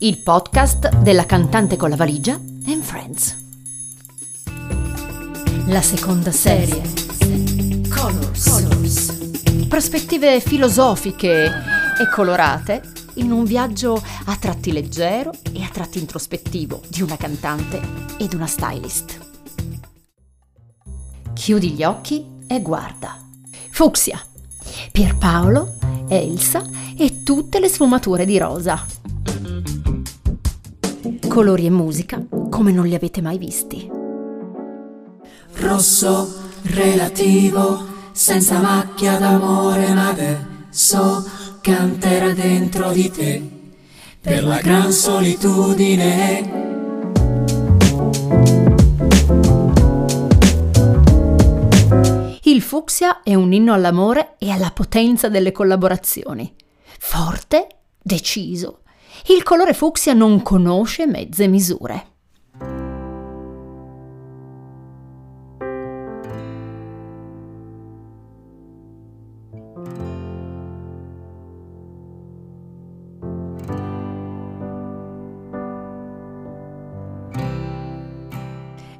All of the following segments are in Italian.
il podcast della cantante con la valigia and Friends. La seconda serie. Colors. Colors. Prospettive filosofiche e colorate in un viaggio a tratti leggero e a tratti introspettivo di una cantante ed una stylist. Chiudi gli occhi e guarda. Fucsia, Pierpaolo, Elsa e tutte le sfumature di rosa. Colori e musica come non li avete mai visti. Rosso relativo, senza macchia d'amore, ma adesso canterà dentro di te per la gran solitudine. Il fucsia è un inno all'amore e alla potenza delle collaborazioni. Forte, deciso. Il colore fucsia non conosce mezze misure.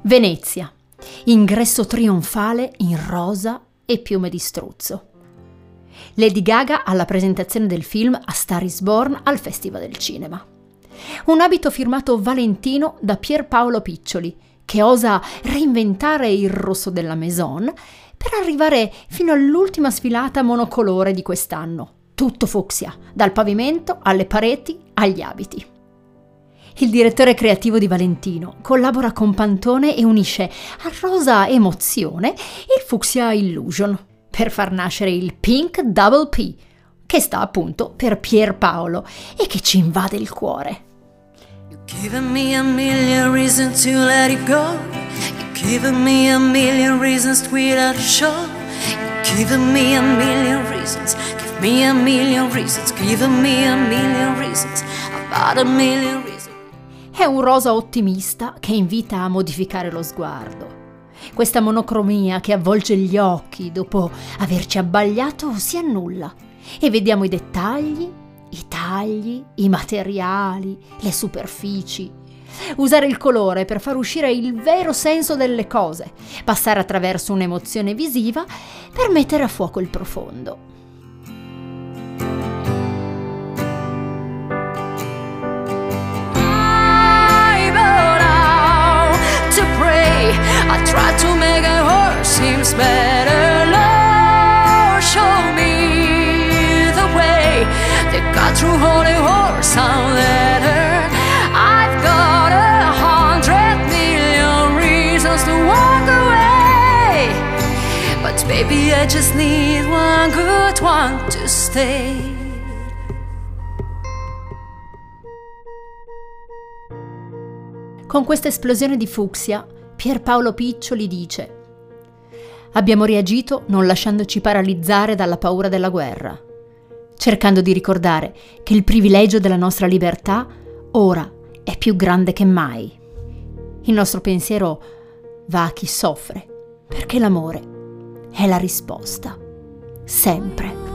Venezia. Ingresso trionfale in rosa e piume di struzzo. Lady Gaga alla presentazione del film A Star is Born al Festival del Cinema. Un abito firmato Valentino da Pierpaolo Piccioli, che osa reinventare il rosso della Maison per arrivare fino all'ultima sfilata monocolore di quest'anno. Tutto fucsia, dal pavimento alle pareti agli abiti. Il direttore creativo di Valentino collabora con Pantone e unisce a rosa emozione il fucsia illusion per far nascere il Pink Double P, che sta appunto per Pierpaolo e che ci invade il cuore. Given me a million reasons to let it go. Given me a million reasons to without a show. Given me a million reasons. Give me a million reasons. Given me a million reasons. About a million reasons. È un rosa ottimista che invita a modificare lo sguardo. Questa monocromia che avvolge gli occhi dopo averci abbagliato si annulla e vediamo i dettagli, i tagli, i materiali, le superfici. Usare il colore per far uscire il vero senso delle cose, passare attraverso un'emozione visiva per mettere a fuoco il profondo. Baby, I just need one good one to stay. Con questa esplosione di fucsia, Pierpaolo Piccioli dice Abbiamo reagito non lasciandoci paralizzare dalla paura della guerra, cercando di ricordare che il privilegio della nostra libertà ora è più grande che mai. Il nostro pensiero va a chi soffre, perché l'amore è la risposta, sempre.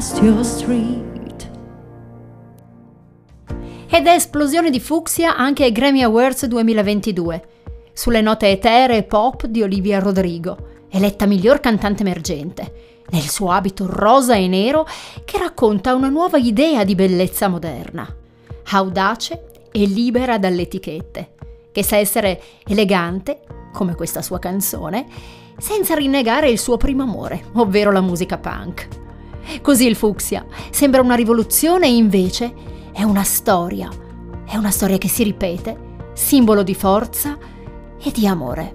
Past your street. Ed è esplosione di fucsia anche ai Grammy Awards 2022, sulle note eteree pop di Olivia Rodrigo, eletta miglior cantante emergente, nel suo abito rosa e nero che racconta una nuova idea di bellezza moderna, audace e libera dalle etichette, che sa essere elegante, come questa sua canzone, senza rinnegare il suo primo amore, ovvero la musica punk. Così il fucsia. Sembra una rivoluzione e invece è una storia, è una storia che si ripete, simbolo di forza e di amore,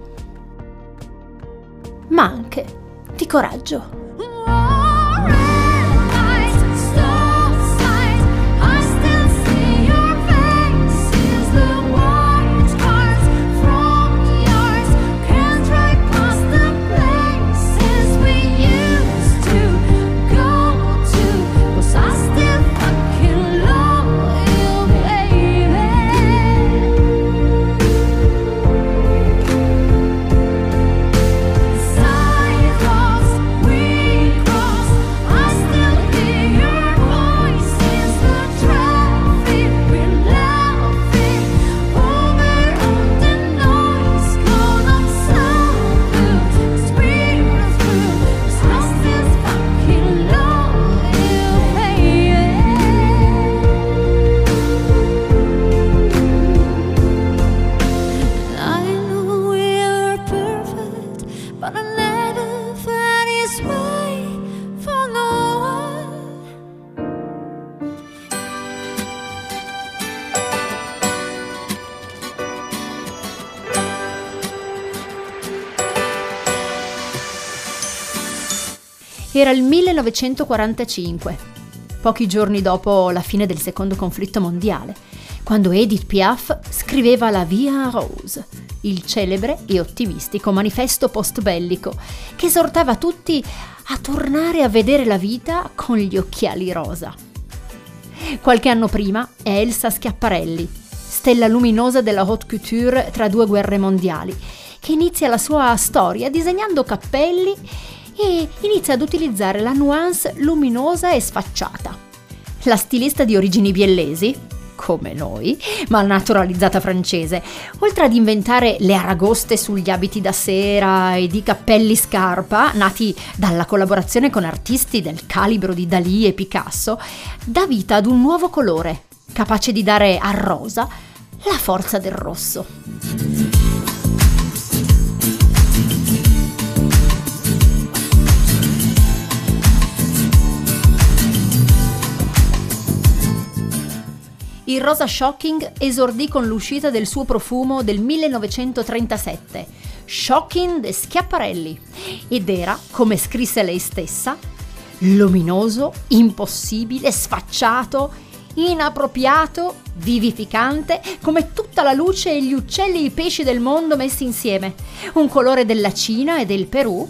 ma anche di coraggio. Era il 1945, pochi giorni dopo la fine del secondo conflitto mondiale, quando Edith Piaf scriveva La en Rose, il celebre e ottimistico manifesto post-bellico che esortava tutti a tornare a vedere la vita con gli occhiali rosa. Qualche anno prima è Elsa Schiaparelli, stella luminosa della haute couture tra due guerre mondiali, che inizia la sua storia disegnando cappelli e inizia ad utilizzare la nuance luminosa e sfacciata. La stilista di origini biellesi, come noi, ma naturalizzata francese, oltre ad inventare le aragoste sugli abiti da sera ed i cappelli scarpa, nati dalla collaborazione con artisti del calibro di Dalì e Picasso, dà vita ad un nuovo colore, capace di dare al rosa la forza del rosso. Il rosa shocking esordì con l'uscita del suo profumo del 1937, Shocking de Schiaparelli, ed era, come scrisse lei stessa, luminoso, impossibile, sfacciato, inappropriato, vivificante, come tutta la luce e gli uccelli e i pesci del mondo messi insieme. Un colore della Cina e del Perù,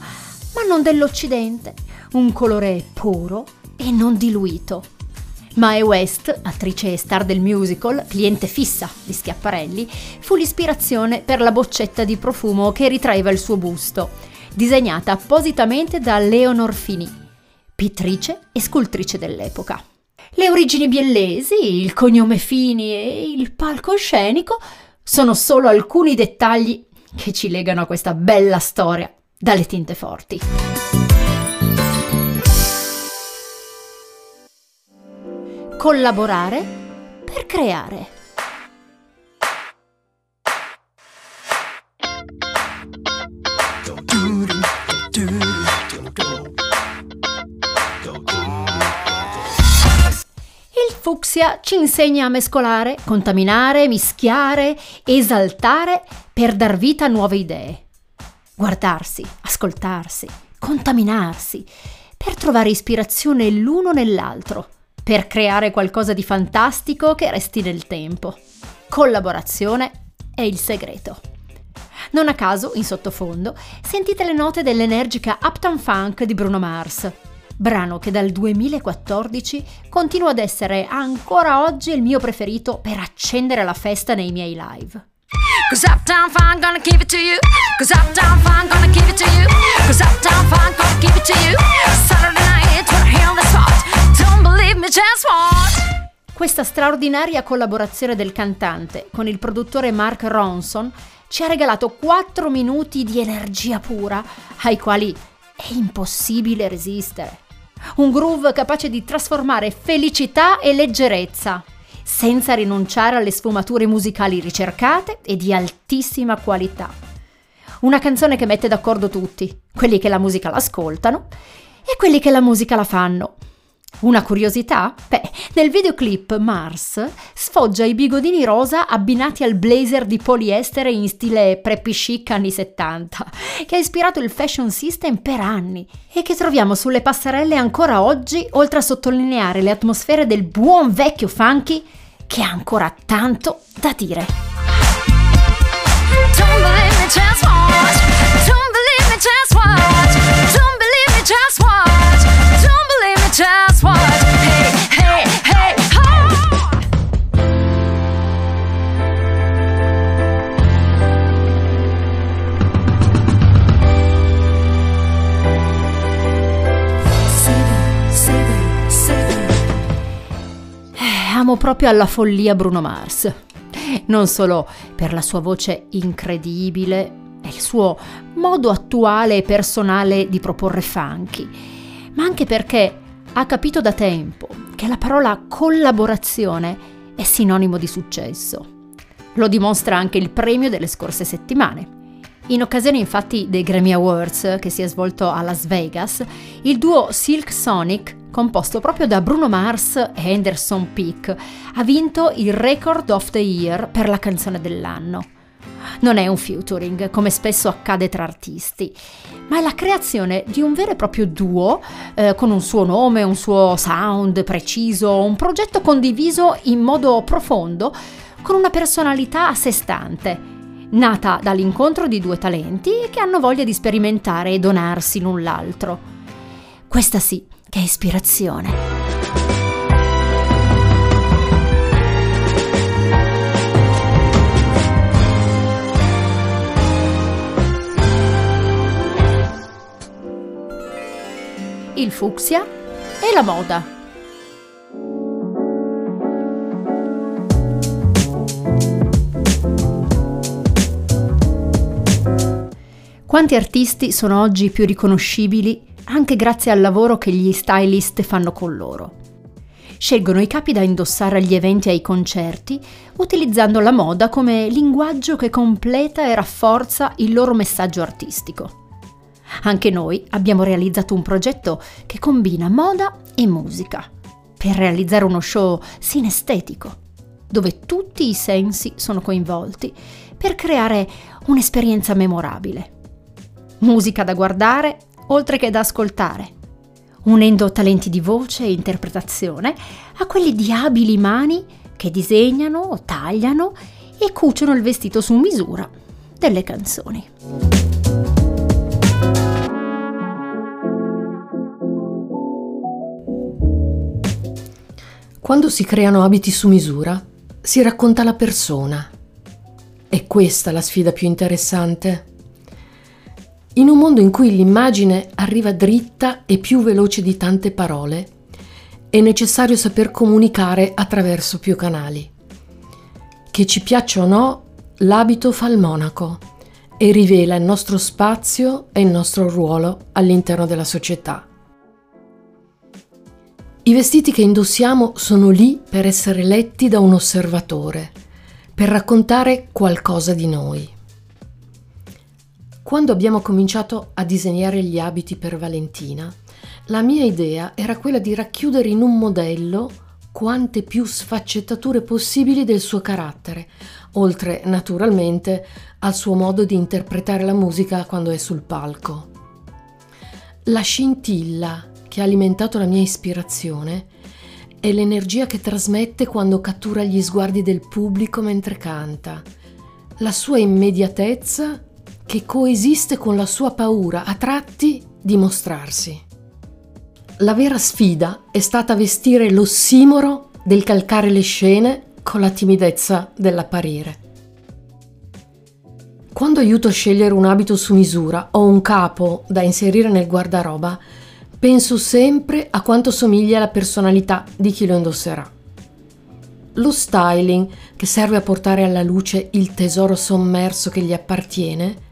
ma non dell'Occidente. Un colore puro e non diluito. Mae West, attrice e star del musical, cliente fissa di Schiaparelli, fu l'ispirazione per la boccetta di profumo che ritraeva il suo busto, disegnata appositamente da Leonor Fini, pittrice e scultrice dell'epoca. Le origini biellesi, il cognome Fini e il palcoscenico sono solo alcuni dettagli che ci legano a questa bella storia dalle tinte forti. Collaborare per creare. Il fucsia ci insegna a mescolare, contaminare, mischiare, esaltare per dar vita a nuove idee. Guardarsi, ascoltarsi, contaminarsi, per trovare ispirazione l'uno nell'altro per creare qualcosa di fantastico che resti nel tempo. Collaborazione è il segreto. Non a caso, in sottofondo, sentite le note dell'energica Uptown Funk di Bruno Mars, brano che dal 2014 continua ad essere ancora oggi il mio preferito per accendere la festa nei miei live. Cause Uptown Funk gonna give it to you. Cause Uptown Funk gonna give it to you. Cause Uptown Funk gonna give it to you. Saturday night, when I hear the spot. Questa straordinaria collaborazione del cantante con il produttore Mark Ronson ci ha regalato 4 minuti di energia pura ai quali è impossibile resistere. Un groove capace di trasformare felicità e leggerezza, senza rinunciare alle sfumature musicali ricercate e di altissima qualità. Una canzone che mette d'accordo tutti, quelli che la musica l'ascoltano e quelli che la musica la fanno. Una curiosità? Beh, nel videoclip Mars sfoggia i bigodini rosa abbinati al blazer di poliestere in stile preppy chic anni 70, che ha ispirato il fashion system per anni e che troviamo sulle passerelle ancora oggi, oltre a sottolineare le atmosfere del buon vecchio funky che ha ancora tanto da dire. Don't believe me, just amo proprio alla follia Bruno Mars. Non solo per la sua voce incredibile e il suo modo attuale e personale di proporre funky, ma anche perché ha capito da tempo che la parola collaborazione è sinonimo di successo. Lo dimostra anche il premio delle scorse settimane. In occasione infatti dei Grammy Awards che si è svolto a Las Vegas, il duo Silk Sonic composto proprio da Bruno Mars e Anderson Peak, ha vinto il Record of the Year per la canzone dell'anno. non è un featuring, come spesso accade tra artisti, ma è la creazione di un vero e proprio duo eh, con un suo nome, un suo sound preciso, un progetto condiviso in modo profondo con una personalità a sé stante nata dall'incontro di due talenti che hanno voglia di sperimentare e donarsi l'un l'altro. Questa sì che ispirazione. Il fucsia e la moda. Quanti artisti sono oggi più riconoscibili anche grazie al lavoro che gli stylist fanno con loro? Scelgono i capi da indossare agli eventi e ai concerti, utilizzando la moda come linguaggio che completa e rafforza il loro messaggio artistico. Anche noi abbiamo realizzato un progetto che combina moda e musica per realizzare uno show sinestetico, dove tutti i sensi sono coinvolti per creare un'esperienza memorabile musica da guardare oltre che da ascoltare, unendo talenti di voce e interpretazione a quelli di abili mani che disegnano, tagliano e cuciono il vestito su misura delle canzoni. Quando si creano abiti su misura, si racconta la persona. È questa la sfida più interessante. In un mondo in cui l'immagine arriva dritta e più veloce di tante parole, è necessario saper comunicare attraverso più canali. Che ci piaccia o no, l'abito fa il monaco e rivela il nostro spazio e il nostro ruolo all'interno della società. I vestiti che indossiamo sono lì per essere letti da un osservatore, per raccontare qualcosa di noi. Quando abbiamo cominciato a disegnare gli abiti per Valentina, la mia idea era quella di racchiudere in un modello quante più sfaccettature possibili del suo carattere, oltre naturalmente al suo modo di interpretare la musica quando è sul palco. La scintilla che ha alimentato la mia ispirazione è l'energia che trasmette quando cattura gli sguardi del pubblico mentre canta, la sua immediatezza che coesiste con la sua paura a tratti di mostrarsi. La vera sfida è stata vestire l'ossimoro del calcare le scene con la timidezza dell'apparire. Quando aiuto a scegliere un abito su misura o un capo da inserire nel guardaroba, penso sempre a quanto somiglia alla personalità di chi lo indosserà. Lo styling, che serve a portare alla luce il tesoro sommerso che gli appartiene,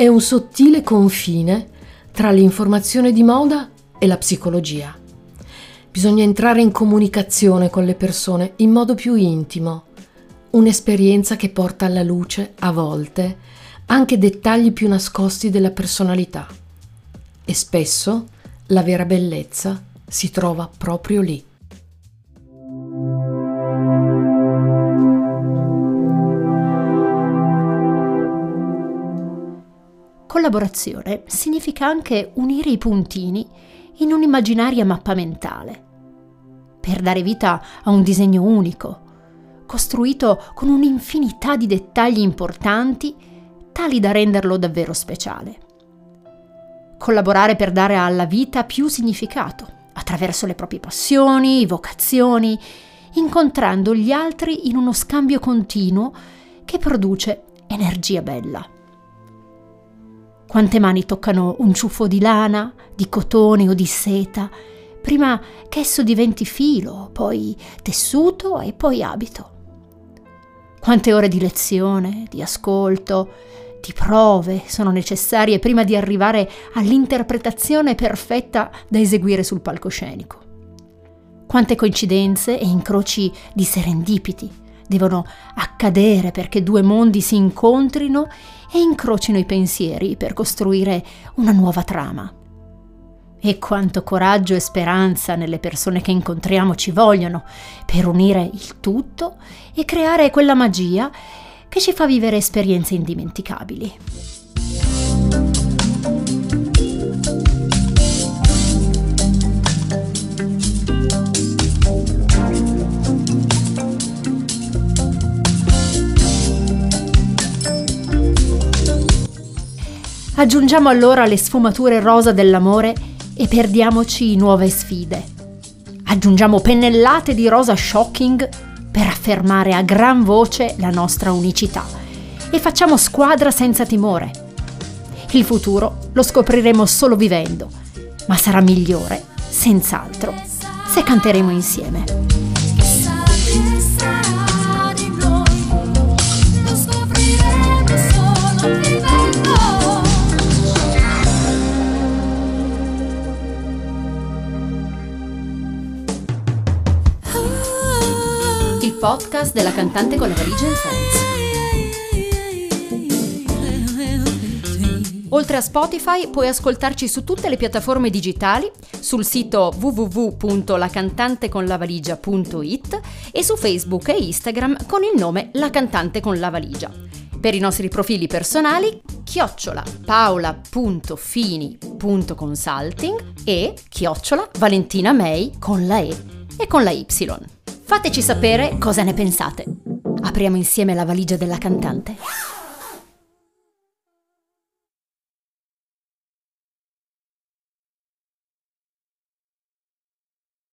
è un sottile confine tra l'informazione di moda e la psicologia. Bisogna entrare in comunicazione con le persone in modo più intimo, un'esperienza che porta alla luce, a volte, anche dettagli più nascosti della personalità. E spesso la vera bellezza si trova proprio lì. Collaborazione significa anche unire i puntini in un'immaginaria mappa mentale, per dare vita a un disegno unico, costruito con un'infinità di dettagli importanti tali da renderlo davvero speciale. Collaborare per dare alla vita più significato, attraverso le proprie passioni, vocazioni, incontrando gli altri in uno scambio continuo che produce energia bella. Quante mani toccano un ciuffo di lana, di cotone o di seta, prima che esso diventi filo, poi tessuto e poi abito. Quante ore di lezione, di ascolto, di prove sono necessarie prima di arrivare all'interpretazione perfetta da eseguire sul palcoscenico. Quante coincidenze e incroci di serendipiti devono accadere perché due mondi si incontrino e incrocino i pensieri per costruire una nuova trama. E quanto coraggio e speranza nelle persone che incontriamo ci vogliono per unire il tutto e creare quella magia che ci fa vivere esperienze indimenticabili. Aggiungiamo allora le sfumature rosa dell'amore e perdiamoci nuove sfide. Aggiungiamo pennellate di rosa shocking per affermare a gran voce la nostra unicità e facciamo squadra senza timore. Il futuro lo scopriremo solo vivendo, ma sarà migliore, senz'altro, se canteremo insieme. Podcast della cantante con la valigia in Friends. Oltre a Spotify puoi ascoltarci su tutte le piattaforme digitali, sul sito www.lacantanteconlavaligia.it e su Facebook e Instagram con il nome La Cantante con la Valigia. Per i nostri profili personali, chiocciola paola.fini.consulting e chiocciola Valentina May con la E e con la Y. Fateci sapere cosa ne pensate. Apriamo insieme la valigia della cantante.